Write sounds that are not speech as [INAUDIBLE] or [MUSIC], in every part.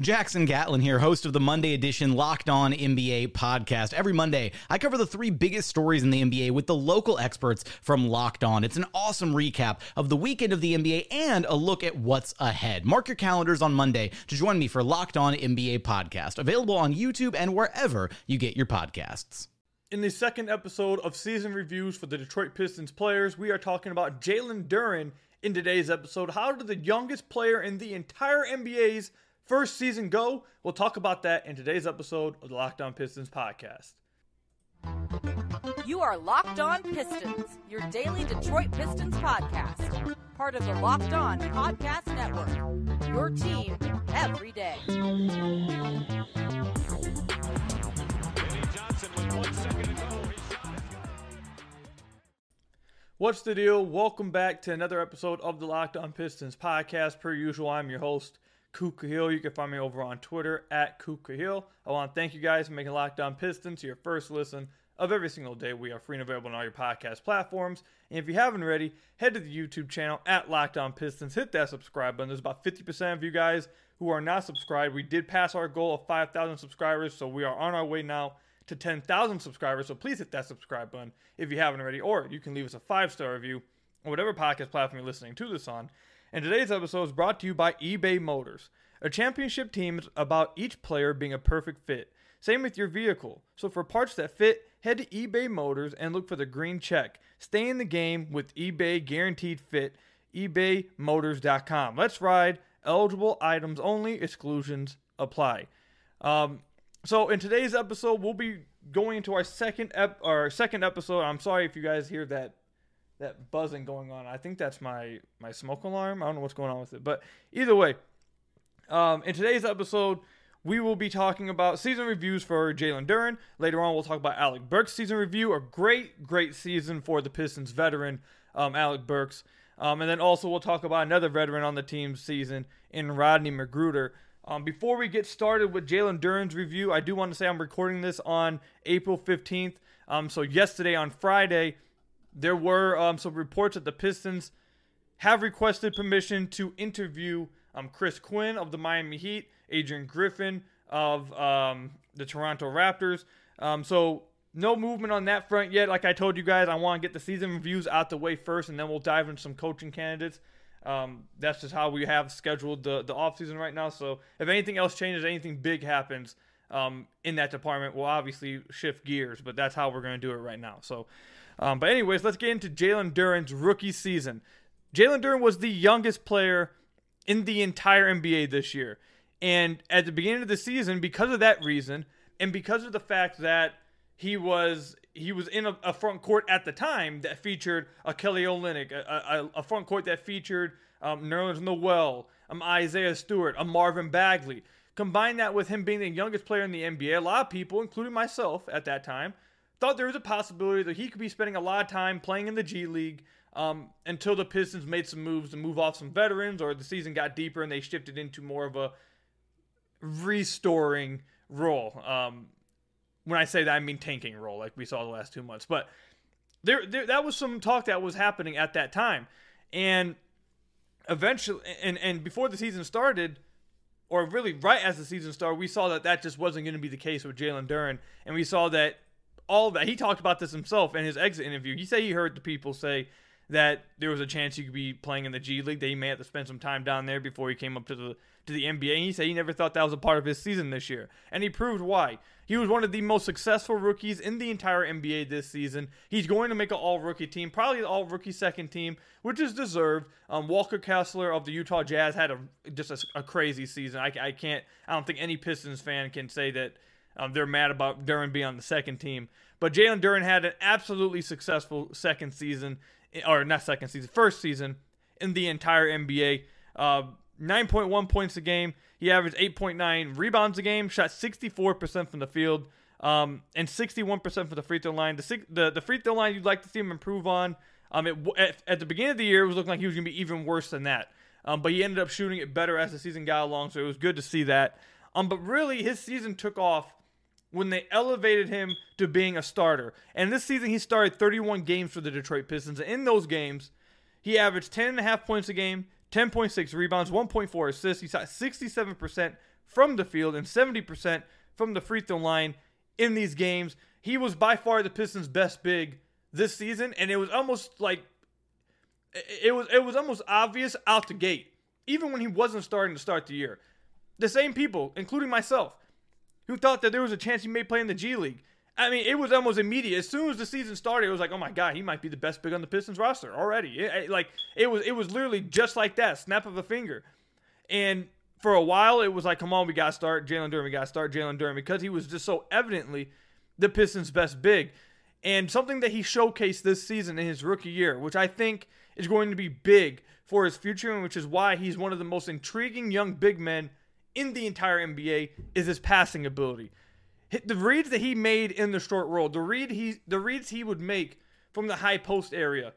Jackson Gatlin here, host of the Monday edition Locked On NBA podcast. Every Monday, I cover the three biggest stories in the NBA with the local experts from Locked On. It's an awesome recap of the weekend of the NBA and a look at what's ahead. Mark your calendars on Monday to join me for Locked On NBA podcast, available on YouTube and wherever you get your podcasts. In the second episode of season reviews for the Detroit Pistons players, we are talking about Jalen Duren in today's episode. How did the youngest player in the entire NBA's first season go? We'll talk about that in today's episode of the Locked On Pistons podcast. You are Locked On Pistons, your daily Detroit Pistons podcast. Part of the Locked On Podcast Network. Your team every day. What's the deal? Welcome back to another episode of the Locked On Pistons podcast. Per usual, I'm your host, Kuka Hill. You can find me over on Twitter at Kuka Hill. I want to thank you guys for making Locked On Pistons your first listen of every single day. We are free and available on all your podcast platforms. And if you haven't already, head to the YouTube channel at Locked On Pistons. Hit that subscribe button. There's about 50% of you guys who are not subscribed. We did pass our goal of 5,000 subscribers, so we are on our way now to 10,000 subscribers. So please hit that subscribe button if you haven't already, or you can leave us a five star review on whatever podcast platform you're listening to this on. And today's episode is brought to you by eBay Motors. A championship team is about each player being a perfect fit. Same with your vehicle. So for parts that fit, head to eBay Motors and look for the green check. Stay in the game with eBay Guaranteed Fit. ebaymotors.com. Let's ride. Eligible items only. Exclusions apply. Um, so in today's episode, we'll be going into our second ep- our second episode. I'm sorry if you guys hear that that buzzing going on. I think that's my my smoke alarm. I don't know what's going on with it, but either way, um, in today's episode, we will be talking about season reviews for Jalen Duren. Later on, we'll talk about Alec Burks' season review. A great, great season for the Pistons veteran, um, Alec Burks. Um, and then also, we'll talk about another veteran on the team's season in Rodney McGruder. Um, before we get started with Jalen Duren's review, I do want to say I'm recording this on April 15th. Um, so, yesterday on Friday, there were um, some reports that the Pistons have requested permission to interview um, Chris Quinn of the Miami Heat, Adrian Griffin of um, the Toronto Raptors. Um, so no movement on that front yet. Like I told you guys, I want to get the season reviews out the way first, and then we'll dive into some coaching candidates. Um, that's just how we have scheduled the the offseason right now. So if anything else changes, anything big happens um, in that department, we'll obviously shift gears. But that's how we're going to do it right now. So, um, but anyways, let's get into Jalen Duren's rookie season. Jalen Duren was the youngest player in the entire NBA this year. And at the beginning of the season, because of that reason, and because of the fact that he was he was in a, a front court at the time that featured a Kelly Olynyk, a, a, a front court that featured um, Nerlens Noel, um, Isaiah Stewart, a Marvin Bagley. Combine that with him being the youngest player in the NBA, a lot of people, including myself at that time, thought there was a possibility that he could be spending a lot of time playing in the G League um, until the Pistons made some moves to move off some veterans or the season got deeper and they shifted into more of a restoring role. Um, when I say that, I mean tanking role, like we saw the last two months. But there, there, that was some talk that was happening at that time, and eventually, and and before the season started, or really right as the season started, we saw that that just wasn't going to be the case with Jalen Duren, and we saw that all that. He talked about this himself in his exit interview. He said he heard the people say that there was a chance he could be playing in the G League, that he may have to spend some time down there before he came up to the to the NBA. And he said he never thought that was a part of his season this year. And he proved why. He was one of the most successful rookies in the entire NBA this season. He's going to make an all rookie team, probably an all rookie second team, which is deserved. Um, Walker Kessler of the Utah Jazz had a just a, a crazy season. I, I, can't, I don't think any Pistons fan can say that um, they're mad about Duren being on the second team. But Jalen Duren had an absolutely successful second season, or not second season, first season in the entire NBA. Uh, 9.1 points a game. He averaged 8.9 rebounds a game, shot 64% from the field, um, and 61% from the free throw line. The, the, the free throw line you'd like to see him improve on. Um, it, at, at, the beginning of the year, it was looking like he was going to be even worse than that. Um, but he ended up shooting it better as the season got along, so it was good to see that. Um, but really, his season took off when they elevated him to being a starter. And this season, he started 31 games for the Detroit Pistons. And in those games, he averaged 10.5 points a game, 10.6 rebounds, 1.4 assists. He shot 67% from the field and 70% from the free throw line in these games. He was by far the Pistons' best big this season, and it was almost like it was it was almost obvious out the gate, even when he wasn't starting to start the year. The same people, including myself, who thought that there was a chance he may play in the G League. I mean, it was almost immediate. As soon as the season started, it was like, oh my god, he might be the best big on the Pistons roster already. It, it, like it was, it was literally just like that, snap of a finger. And for a while, it was like, come on, we gotta start Jalen Duren, we gotta start Jalen Duren because he was just so evidently the Pistons' best big. And something that he showcased this season in his rookie year, which I think is going to be big for his future, and which is why he's one of the most intriguing young big men in the entire NBA, is his passing ability the reads that he made in the short roll, the read he the reads he would make from the high post area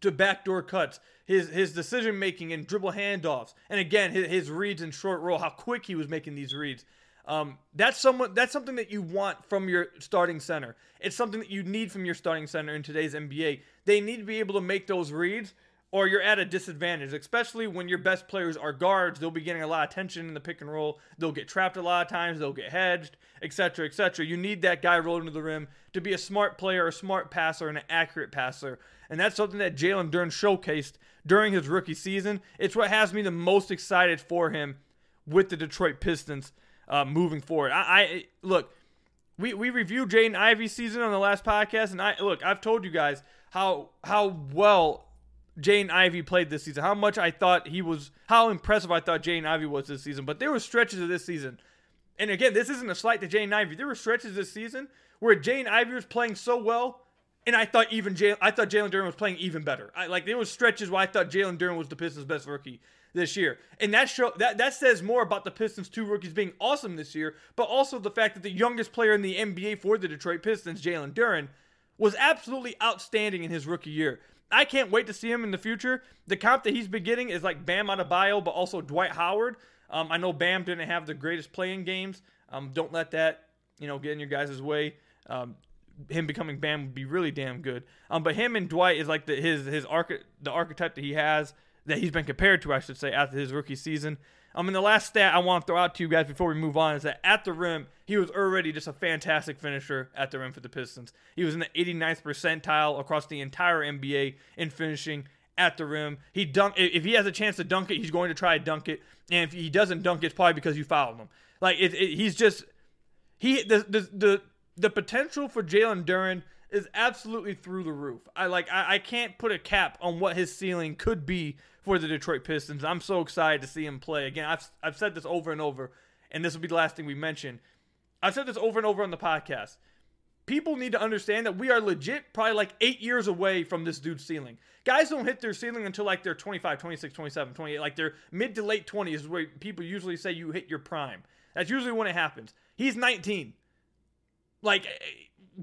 to backdoor cuts, his his decision making and dribble handoffs, and again his, his reads in short roll, how quick he was making these reads. Um, that's someone that's something that you want from your starting center. It's something that you need from your starting center in today's NBA. They need to be able to make those reads or you're at a disadvantage, especially when your best players are guards. They'll be getting a lot of attention in the pick and roll. They'll get trapped a lot of times. They'll get hedged, etc., etc. You need that guy rolling to the rim to be a smart player, a smart passer, and an accurate passer. And that's something that Jalen Duren showcased during his rookie season. It's what has me the most excited for him with the Detroit Pistons uh, moving forward. I, I look, we we reviewed Jaden Ivey's season on the last podcast, and I look, I've told you guys how how well Jaden Ivey played this season, how much I thought he was, how impressive I thought Jaden Ivey was this season. But there were stretches of this season, and again, this isn't a slight to Jaden Ivey. There were stretches this season where Jaden Ivey was playing so well, and I thought even Jalen, I thought Jalen Duren was playing even better. I, like there was stretches where I thought Jalen Duren was the Pistons' best rookie this year, and that show that that says more about the Pistons' two rookies being awesome this year, but also the fact that the youngest player in the NBA for the Detroit Pistons, Jalen Duren, was absolutely outstanding in his rookie year. I can't wait to see him in the future. The comp that he's been getting is like Bam Adebayo, but also Dwight Howard. Um, I know Bam didn't have the greatest playing games. Um, don't let that you know get in your guys' way. Um, him becoming Bam would be really damn good. Um, but him and Dwight is like the, his his arch- the archetype that he has that he's been compared to, I should say, after his rookie season. Um, mean, the last stat I want to throw out to you guys before we move on is that at the rim, he was already just a fantastic finisher at the rim for the Pistons. He was in the 89th percentile across the entire NBA in finishing at the rim. He dunk if he has a chance to dunk it, he's going to try to dunk it. And if he doesn't dunk it, it's probably because you fouled him. Like it, it he's just he the the the, the potential for Jalen Duren is absolutely through the roof. I like I, I can't put a cap on what his ceiling could be for the Detroit Pistons. I'm so excited to see him play. Again, I've, I've said this over and over, and this will be the last thing we mention. I've said this over and over on the podcast. People need to understand that we are legit probably like eight years away from this dude's ceiling. Guys don't hit their ceiling until like they're 25, 26, 27, 28. Like their mid to late 20s is where people usually say you hit your prime. That's usually when it happens. He's 19. Like,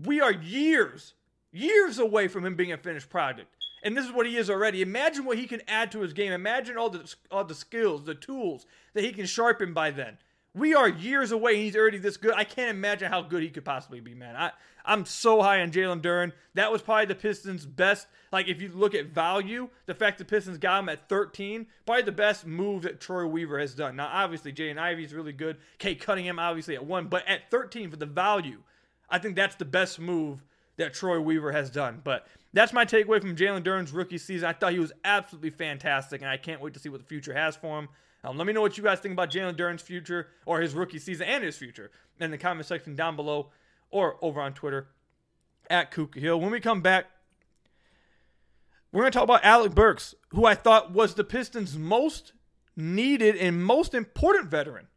we are years, years away from him being a finished product and this is what he is already. Imagine what he can add to his game. Imagine all the all the skills, the tools that he can sharpen by then. We are years away. He's already this good. I can't imagine how good he could possibly be, man. I I'm so high on Jalen Duren. That was probably the Pistons' best. Like if you look at value, the fact the Pistons got him at 13, probably the best move that Troy Weaver has done. Now, obviously, Jaden Ivey's really good. Cade Cunningham, obviously at one, but at 13 for the value, I think that's the best move that Troy Weaver has done. But that's my takeaway from Jalen Duren's rookie season. I thought he was absolutely fantastic, and I can't wait to see what the future has for him. Um, let me know what you guys think about Jalen Duren's future or his rookie season and his future in the comment section down below or over on Twitter at Kuka Hill. When we come back, we're going to talk about Alec Burks, who I thought was the Pistons' most needed and most important veteran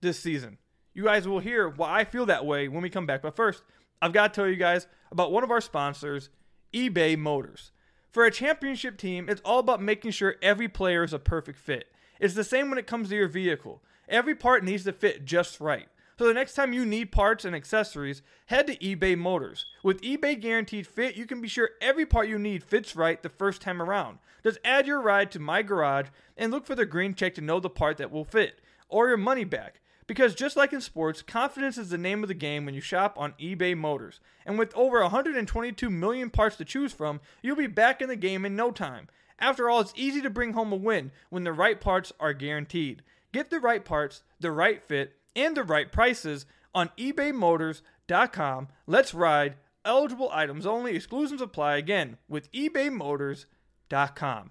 this season. You guys will hear why I feel that way when we come back. But first, I've got to tell you guys about one of our sponsors, eBay Motors. For a championship team, it's all about making sure every player is a perfect fit. It's the same when it comes to your vehicle. Every part needs to fit just right. So the next time you need parts and accessories, head to eBay Motors. With eBay Guaranteed Fit, you can be sure every part you need fits right the first time around. Just add your ride to My Garage and look for the green check to know the part that will fit, or your money back. Because just like in sports, confidence is the name of the game when you shop on eBay Motors. And with over 122 million parts to choose from, you'll be back in the game in no time. After all, it's easy to bring home a win when the right parts are guaranteed. Get the right parts, the right fit, and the right prices on ebaymotors.com. Let's ride. Eligible items only. Exclusions apply again with ebaymotors.com.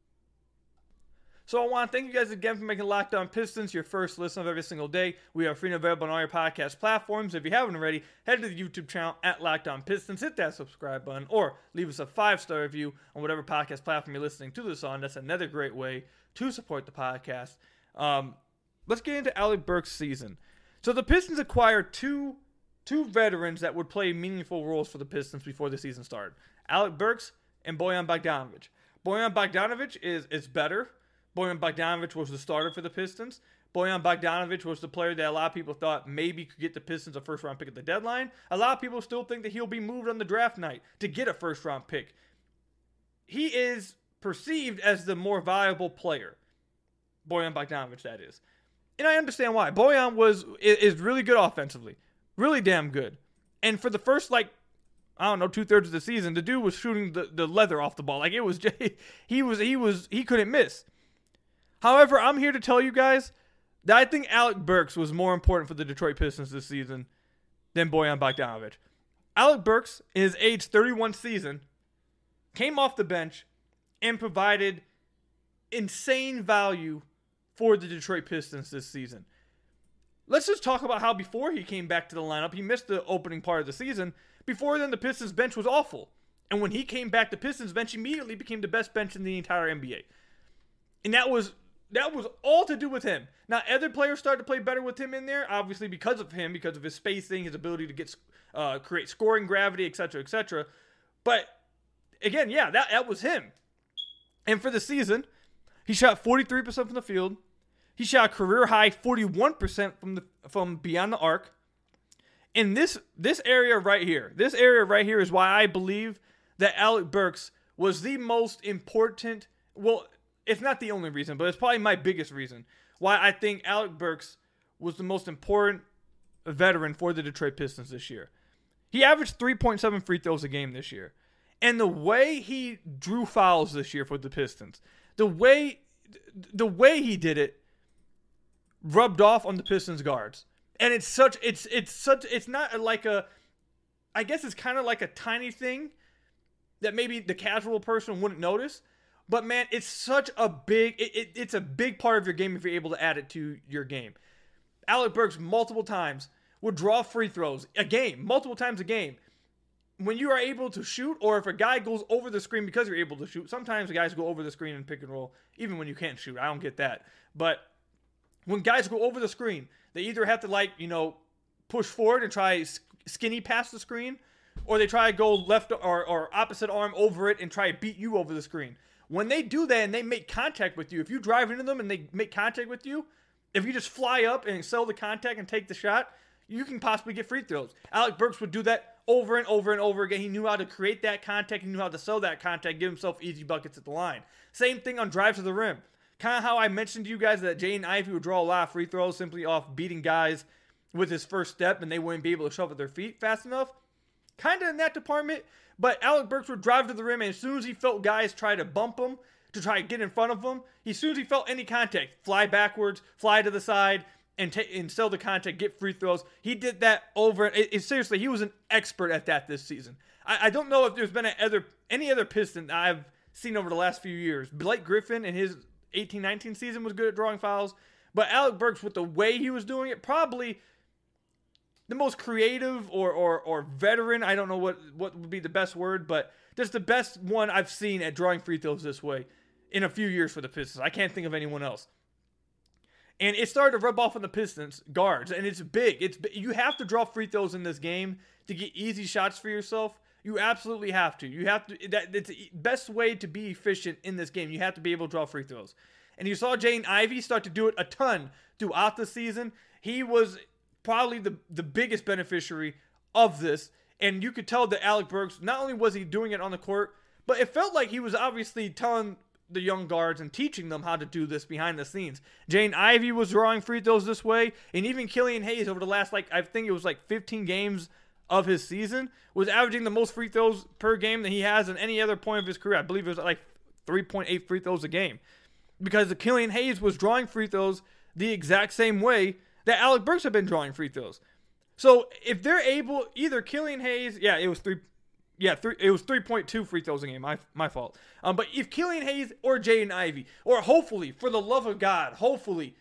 So I want to thank you guys again for making Locked On Pistons your first listen of every single day. We are free and available on all your podcast platforms. If you haven't already, head to the YouTube channel at Locked On Pistons, hit that subscribe button, or leave us a five star review on whatever podcast platform you're listening to this on. That's another great way to support the podcast. Um, let's get into Alec Burks' season. So the Pistons acquired two two veterans that would play meaningful roles for the Pistons before the season started. Alec Burks and Bojan Bogdanovic. Bojan Bogdanovic is is better. Bojan Bogdanovic was the starter for the Pistons. Bojan Bogdanovic was the player that a lot of people thought maybe could get the Pistons a first round pick at the deadline. A lot of people still think that he'll be moved on the draft night to get a first round pick. He is perceived as the more valuable player. Bojan Bogdanovic, that is. And I understand why. Bojan was is really good offensively. Really damn good. And for the first like I don't know, two thirds of the season, the dude was shooting the, the leather off the ball. Like it was just, [LAUGHS] he was he was he couldn't miss. However, I'm here to tell you guys that I think Alec Burks was more important for the Detroit Pistons this season than Bojan Bogdanovic. Alec Burks, in his age 31 season, came off the bench and provided insane value for the Detroit Pistons this season. Let's just talk about how before he came back to the lineup, he missed the opening part of the season. Before then, the Pistons bench was awful. And when he came back, the Pistons bench immediately became the best bench in the entire NBA. And that was that was all to do with him. Now, other players started to play better with him in there, obviously because of him, because of his spacing, his ability to get uh, create scoring gravity, etc., etc. But again, yeah, that that was him. And for the season, he shot 43% from the field. He shot career high 41% from the from beyond the arc. And this this area right here, this area right here is why I believe that Alec Burks was the most important. Well, it's not the only reason, but it's probably my biggest reason why I think Alec Burks was the most important veteran for the Detroit Pistons this year. He averaged 3.7 free throws a game this year. And the way he drew fouls this year for the Pistons, the way the way he did it rubbed off on the Pistons guards. And it's such it's it's such it's not like a I guess it's kind of like a tiny thing that maybe the casual person wouldn't notice, but man, it's such a big it, it, it's a big part of your game if you're able to add it to your game. Alec Burks multiple times would draw free throws a game, multiple times a game. When you are able to shoot, or if a guy goes over the screen because you're able to shoot, sometimes guys go over the screen and pick and roll, even when you can't shoot. I don't get that. But when guys go over the screen, they either have to like you know push forward and try skinny past the screen, or they try to go left or, or opposite arm over it and try to beat you over the screen. When they do that and they make contact with you, if you drive into them and they make contact with you, if you just fly up and sell the contact and take the shot, you can possibly get free throws. Alec Burks would do that over and over and over again. He knew how to create that contact, he knew how to sell that contact, give himself easy buckets at the line. Same thing on drive to the rim. Kind of how I mentioned to you guys that Jaden Ivey would draw a lot of free throws simply off beating guys with his first step and they wouldn't be able to shove at their feet fast enough. Kind of in that department, but Alec Burks would drive to the rim, and as soon as he felt guys try to bump him, to try to get in front of him, as soon as he felt any contact, fly backwards, fly to the side, and, and sell the contact, get free throws. He did that over. It, it, seriously, he was an expert at that this season. I, I don't know if there's been other any other Piston I've seen over the last few years. Blake Griffin in his 18-19 season was good at drawing fouls, but Alec Burks with the way he was doing it, probably the most creative or, or or veteran. I don't know what what would be the best word, but just the best one I've seen at drawing free throws this way in a few years for the Pistons. I can't think of anyone else. And it started to rub off on the Pistons guards, and it's big. It's you have to draw free throws in this game to get easy shots for yourself. You absolutely have to. You have to. That it's the best way to be efficient in this game. You have to be able to draw free throws. And you saw Jaden Ivey start to do it a ton throughout the season. He was probably the, the biggest beneficiary of this. And you could tell that Alec Burks, not only was he doing it on the court, but it felt like he was obviously telling the young guards and teaching them how to do this behind the scenes. Jaden Ivey was drawing free throws this way, and even Killian Hayes over the last like I think it was like 15 games of his season was averaging the most free throws per game that he has in any other point of his career. I believe it was like 3.8 free throws a game. Because Killian Hayes was drawing free throws the exact same way that Alec Burks have been drawing free throws. So if they're able, either Killian Hayes, yeah, it was three, yeah, three, it was three point two free throws a game. My my fault. Um, but if Killian Hayes or Jaden Ivey, or hopefully, for the love of God, hopefully,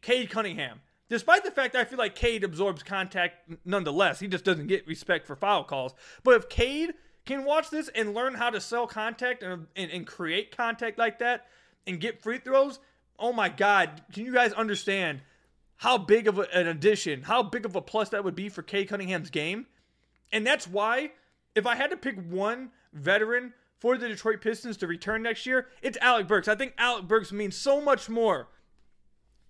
Cade Cunningham. Despite the fact I feel like Cade absorbs contact nonetheless, he just doesn't get respect for foul calls. But if Cade can watch this and learn how to sell contact and, and, and create contact like that and get free throws, oh my God, can you guys understand how big of a, an addition, how big of a plus that would be for Cade Cunningham's game. And that's why, if I had to pick one veteran for the Detroit Pistons to return next year, it's Alec Burks. I think Alec Burks means so much more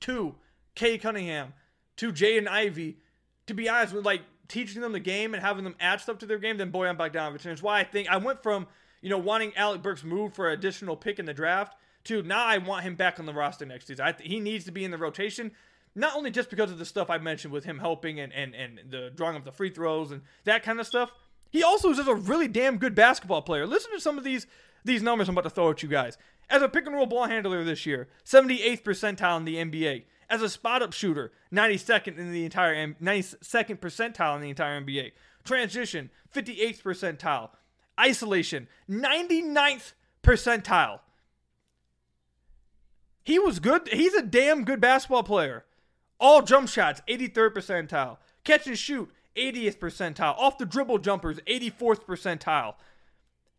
to Cade Cunningham, to Jaden Ivey, to be honest with like teaching them the game and having them add stuff to their game than Bojan Bogdanovic. And it's why I think I went from, you know, wanting Alec Burks move for an additional pick in the draft to now I want him back on the roster next season. Th- he needs to be in the rotation not only just because of the stuff I mentioned with him helping and, and, and the drawing up the free throws and that kind of stuff, he also is just a really damn good basketball player. Listen to some of these these numbers I'm about to throw at you guys. As a pick and roll ball handler this year, 78th percentile in the NBA. As a spot up shooter, 92nd in the entire 92nd percentile in the entire NBA. Transition, 58th percentile. Isolation, 99th percentile. He was good. He's a damn good basketball player. All jump shots, 83rd percentile. Catch and shoot, 80th percentile. Off the dribble jumpers, 84th percentile.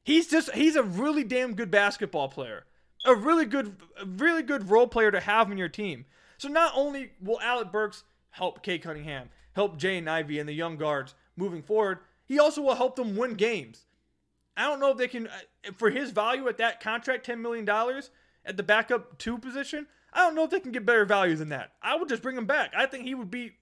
He's just he's a really damn good basketball player. A really good really good role player to have in your team. So not only will Alec Burks help Cade Cunningham, help Jaden Ivey and the young guards moving forward, he also will help them win games. I don't know if they can uh, for his value at that contract, $10 million at the backup two position. I don't know if they can get better value than that. I would just bring him back. I think he would be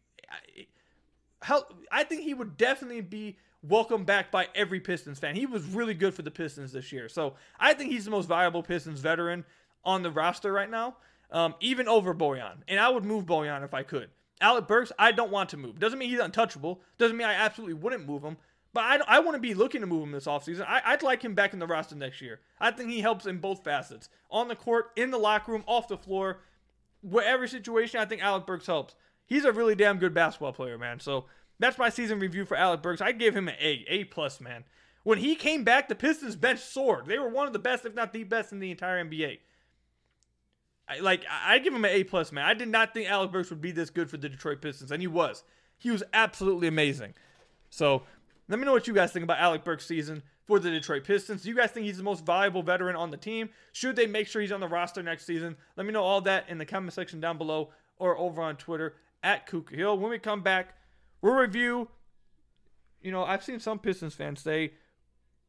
help I think he would definitely be welcomed back by every Pistons fan. He was really good for the Pistons this year. So, I think he's the most valuable Pistons veteran on the roster right now. Um, even over Bojan. And I would move Bojan if I could. Alec Burks, I don't want to move. Doesn't mean he's untouchable. Doesn't mean I absolutely wouldn't move him. But I, I to be looking to move him this offseason. I, would like him back in the roster next year. I think he helps in both facets on the court, in the locker room, off the floor. Whatever situation, I think Alec Burks helps. He's a really damn good basketball player, man. So that's my season review for Alec Burks. I give him an A, A plus, man. When he came back, the Pistons bench soared. They were one of the best, if not the best, in the entire NBA. I, like I give him an A plus, man. I did not think Alec Burks would be this good for the Detroit Pistons, and he was. he was absolutely amazing. So let me know what you guys think about Alec Burks' season for the Detroit Pistons. Do you guys think he's the most valuable veteran on the team? Should they make sure he's on the roster next season? Let me know all that in the comment section down below or over on Twitter at Kuka Hill. When we come back, we'll review. You know, I've seen some Pistons fans say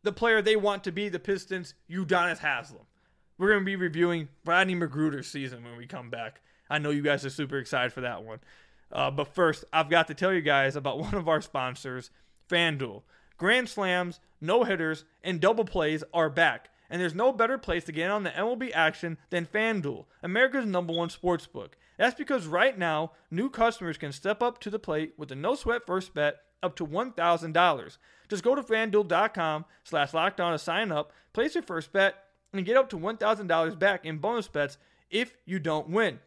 the player they want to be the Pistons, Udonis Haslem. We're going to be reviewing Rodney McGruder's season when we come back. I know you guys are super excited for that one. Uh, but first, I've got to tell you guys about [LAUGHS] one of our sponsors, FanDuel. Grand slams, no hitters, and double plays are back. And there's no better place to get on the MLB action than FanDuel, America's number one sports book. That's because right now, new customers can step up to the plate with a no sweat first bet up to $1,000. Just go to fanduel.com slash locked on to sign up, place your first bet, and get up to $1,000 back in bonus bets if you don't win.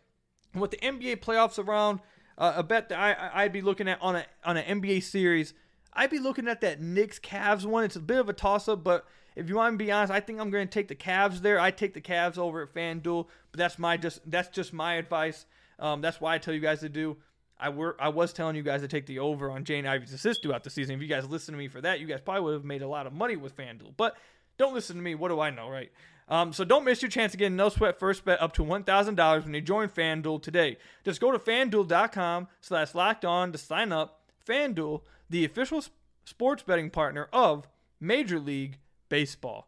With the NBA playoffs around, uh, a bet that I, I'd be looking at on a on an NBA series, I'd be looking at that Knicks Cavs one. It's a bit of a toss up, but if you want to be honest, I think I'm going to take the Cavs there. I take the Cavs over at FanDuel, but that's my just that's just my advice. Um, that's why I tell you guys to do. I were I was telling you guys to take the over on Jaden Ivey's assist throughout the season. If you guys listen to me for that, you guys probably would have made a lot of money with FanDuel. But don't listen to me. What do I know, right? Um, so don't miss your chance to get no sweat first bet up to $1,000 when you join FanDuel today. Just go to fanduel.com slash locked on to sign up. FanDuel, the official sports betting partner of Major League Baseball.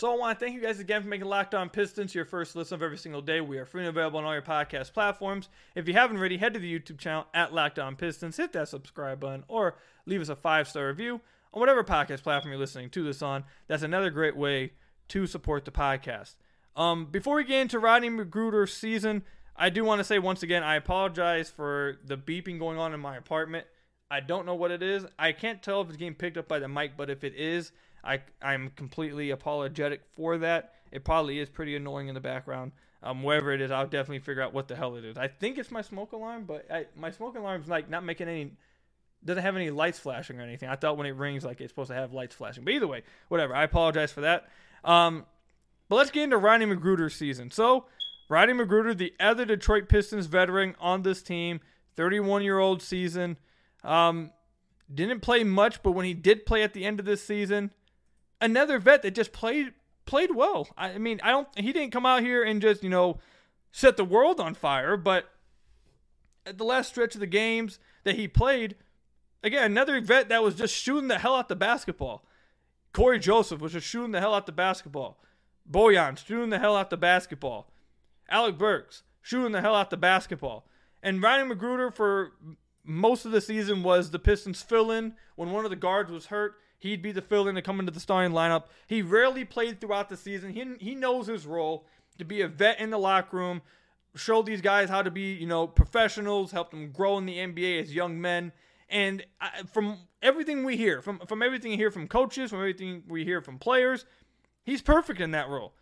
So I want to thank you guys again for making Locked On Pistons your first listen of every single day. We are free and available on all your podcast platforms. If you haven't already, head to the YouTube channel at Locked On Pistons, hit that subscribe button, or leave us a five star review on whatever podcast platform you're listening to this on. That's another great way to support the podcast. Um, before we get into Rodney McGruder's season, I do want to say once again, I apologize for the beeping going on in my apartment. I don't know what it is. I can't tell if it's getting picked up by the mic, but if it is, I I'm completely apologetic for that. It probably is pretty annoying in the background. Um, wherever it is, I'll definitely figure out what the hell it is. I think it's my smoke alarm, but I, my smoke alarm's like not making any doesn't have any lights flashing or anything. I thought when it rings, like it's supposed to have lights flashing. But either way, whatever. I apologize for that. Um, but let's get into Rodney McGruder's season. So, Rodney McGruder, the other Detroit Pistons veteran on this team, 31 year old season. Um, didn't play much, but when he did play at the end of this season, another vet that just played played well. I mean, I don't he didn't come out here and just, you know, set the world on fire, but at the last stretch of the games that he played, again, another vet that was just shooting the hell out the basketball. Corey Joseph was just shooting the hell out the basketball. Bojan shooting the hell out the basketball. Alec Burks shooting the hell out the basketball. And Ryan McGruder for most of the season was the Pistons fill in when one of the guards was hurt. He'd be the fill in to come into the starting lineup. He rarely played throughout the season. He, he knows his role to be a vet in the locker room, show these guys how to be, you know, professionals, help them grow in the NBA as young men. And I, from everything we hear, from from everything we hear from coaches, from everything we hear from players, he's perfect in that role.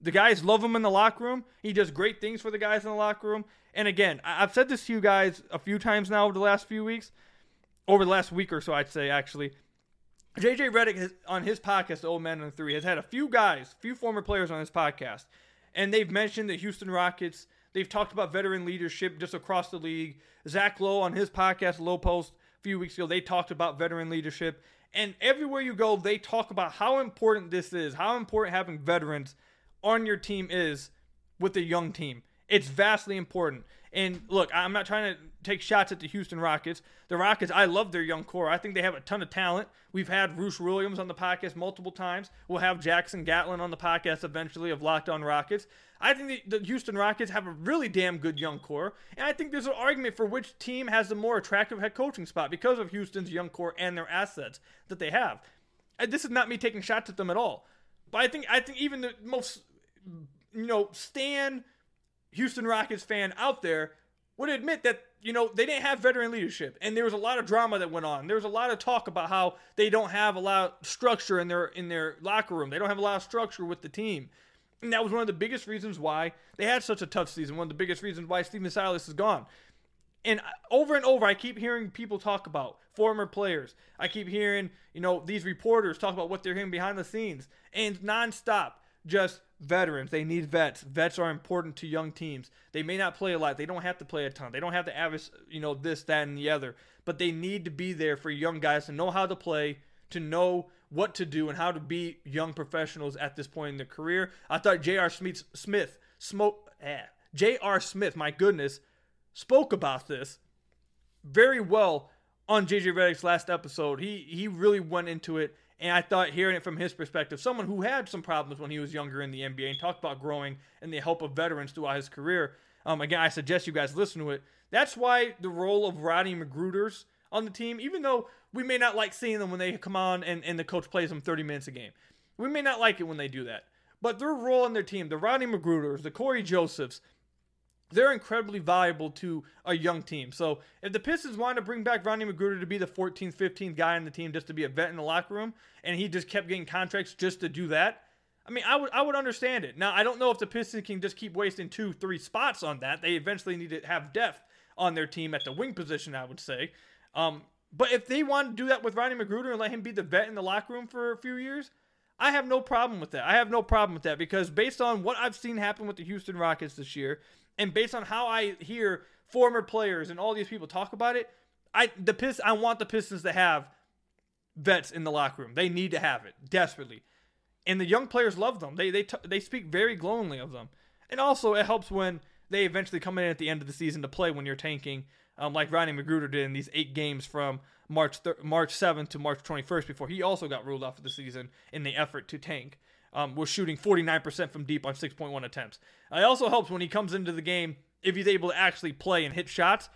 The guys love him in the locker room. He does great things for the guys in the locker room. And again, I've said this to you guys a few times now over the last few weeks, over the last week or so, I'd say actually. JJ Redick has, on his podcast, The Old Man and the Three, has had a few guys, a few former players on his podcast, and they've mentioned the Houston Rockets. They've talked about veteran leadership just across the league. Zach Lowe on his podcast, Lowe Post, a few weeks ago, they talked about veteran leadership. And everywhere you go, they talk about how important this is, how important having veterans on your team is with a young team. It's vastly important. And look, I'm not trying to take shots at the Houston Rockets. The Rockets, I love their young core. I think they have a ton of talent. We've had Bruce Williams on the podcast multiple times. We'll have Jackson Gatlin on the podcast eventually of Locked On Rockets. I think the, the Houston Rockets have a really damn good young core. And I think there's an argument for which team has the more attractive head coaching spot because of Houston's young core and their assets that they have. And this is not me taking shots at them at all. But I think I think even the most you know, Stan Houston Rockets fan out there would admit that you know they didn't have veteran leadership and there was a lot of drama that went on. There was a lot of talk about how they don't have a lot of structure in their in their locker room. They don't have a lot of structure with the team. And that was one of the biggest reasons why they had such a tough season one of the biggest reasons why Stephen Silas is gone. And over and over i keep hearing people talk about former players. I keep hearing you know these reporters talk about what they're hearing behind the scenes. And nonstop just veterans they need vets vets are important to young teams they may not play a lot they don't have to play a ton they don't have to average you know this that and the other but they need to be there for young guys to know how to play to know what to do and how to be young professionals at this point in their career i thought J.R. Smith Smith smoke eh, J.R. Smith my goodness spoke about this very well on JJ Redick's last episode. He he really went into it, and I thought hearing it from his perspective, someone who had some problems when he was younger in the NBA and talked about growing and the help of veterans throughout his career. Um, again, I suggest you guys listen to it. That's why the role of Rodney McGruder's on the team, even though we may not like seeing them when they come on and, and the coach plays them 30 minutes a game. We may not like it when they do that. But their role on their team, the Rodney McGruders, the Corey Josephs, they're incredibly valuable to a young team. So if the Pistons wanted to bring back Rodney McGruder to be the 14th, 15th guy in the team just to be a vet in the locker room, and he just kept getting contracts just to do that, I mean, I would I would understand it. Now I don't know if the Pistons can just keep wasting two, three spots on that. They eventually need to have depth on their team at the wing position. I would say. Um, but if they want to do that with Rodney McGruder and let him be the vet in the locker room for a few years, I have no problem with that. I have no problem with that because based on what I've seen happen with the Houston Rockets this year, and based on how I hear former players and all these people talk about it, I the Pist- I want the Pistons to have vets in the locker room. They need to have it desperately, and the young players love them. They they t- they speak very glowingly of them, and also it helps when they eventually come in at the end of the season to play when you're tanking, um, like Rodney McGruder did in these eight games from March thir- March 7th to March 21st before he also got ruled off of the season in the effort to tank. Um, was shooting 49% from deep on 6.1 attempts. It also helps when he comes into the game if he's able to actually play and hit shots.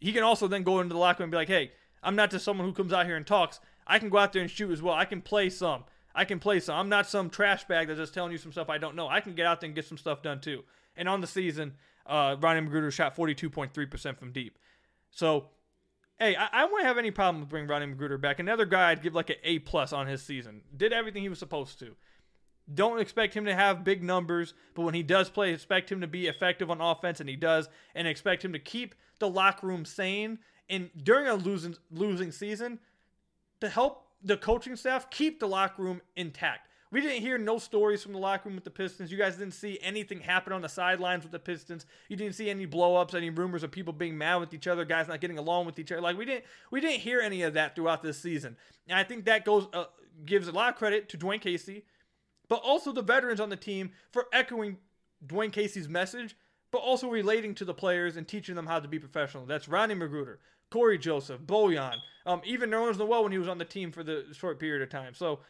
He can also then go into the locker room and be like, "Hey, I'm not just someone who comes out here and talks. I can go out there and shoot as well. I can play some. I can play some. I'm not some trash bag that's just telling you some stuff I don't know. I can get out there and get some stuff done too." And on the season, uh, Rodney McGruder shot 42.3% from deep. So hey, I, I wouldn't have any problem with bringing Rodney McGruder back. Another guy I'd give like an A plus on his season. Did everything he was supposed to. Don't expect him to have big numbers, but when he does play, expect him to be effective on offense, and he does, and expect him to keep the locker room sane. And during a losing losing season, to help the coaching staff keep the locker room intact. We didn't hear no stories from the locker room with the Pistons. You guys didn't see anything happen on the sidelines with the Pistons. You didn't see any blowups, any rumors of people being mad with each other, guys not getting along with each other. Like we didn't, we didn't hear any of that throughout this season. And I think that goes uh, gives a lot of credit to Dwane Casey, but also the veterans on the team for echoing Dwane Casey's message, but also relating to the players and teaching them how to be professional. That's Rodney McGruder, Corey Joseph, Bojan, um, even Nerlens Noel when he was on the team for the short period of time. So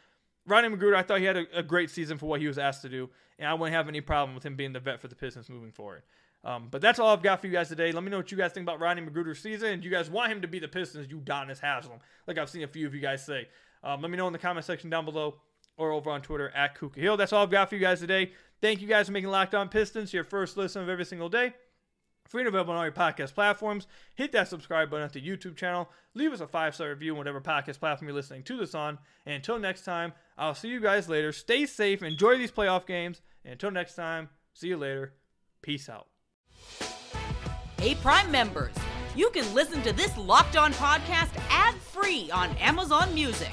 Rodney McGruder, I thought he had a, a, great season for what he was asked to do, and I wouldn't have any problem with him being the vet for the Pistons moving forward. Um, but that's all I've got for you guys today. Let me know what you guys think about Rodney McGruder's season, and you guys want him to be the Pistons you Udonis Haslem, like I've seen a few of you guys say. Um, let me know in the comment section down below or over on Twitter at Kuka Hill. That's all I've got for you guys today. Thank you guys for making Locked On Pistons your first listen of every single day. Free and available on all your podcast platforms. Hit that subscribe button at the YouTube channel. Leave us a five star review on whatever podcast platform you're listening to this on. And until next time, I'll see you guys later. Stay safe. Enjoy these playoff games. And until next time, see you later. Peace out. Hey, Prime members, you can listen to this Locked On podcast ad free on Amazon Music.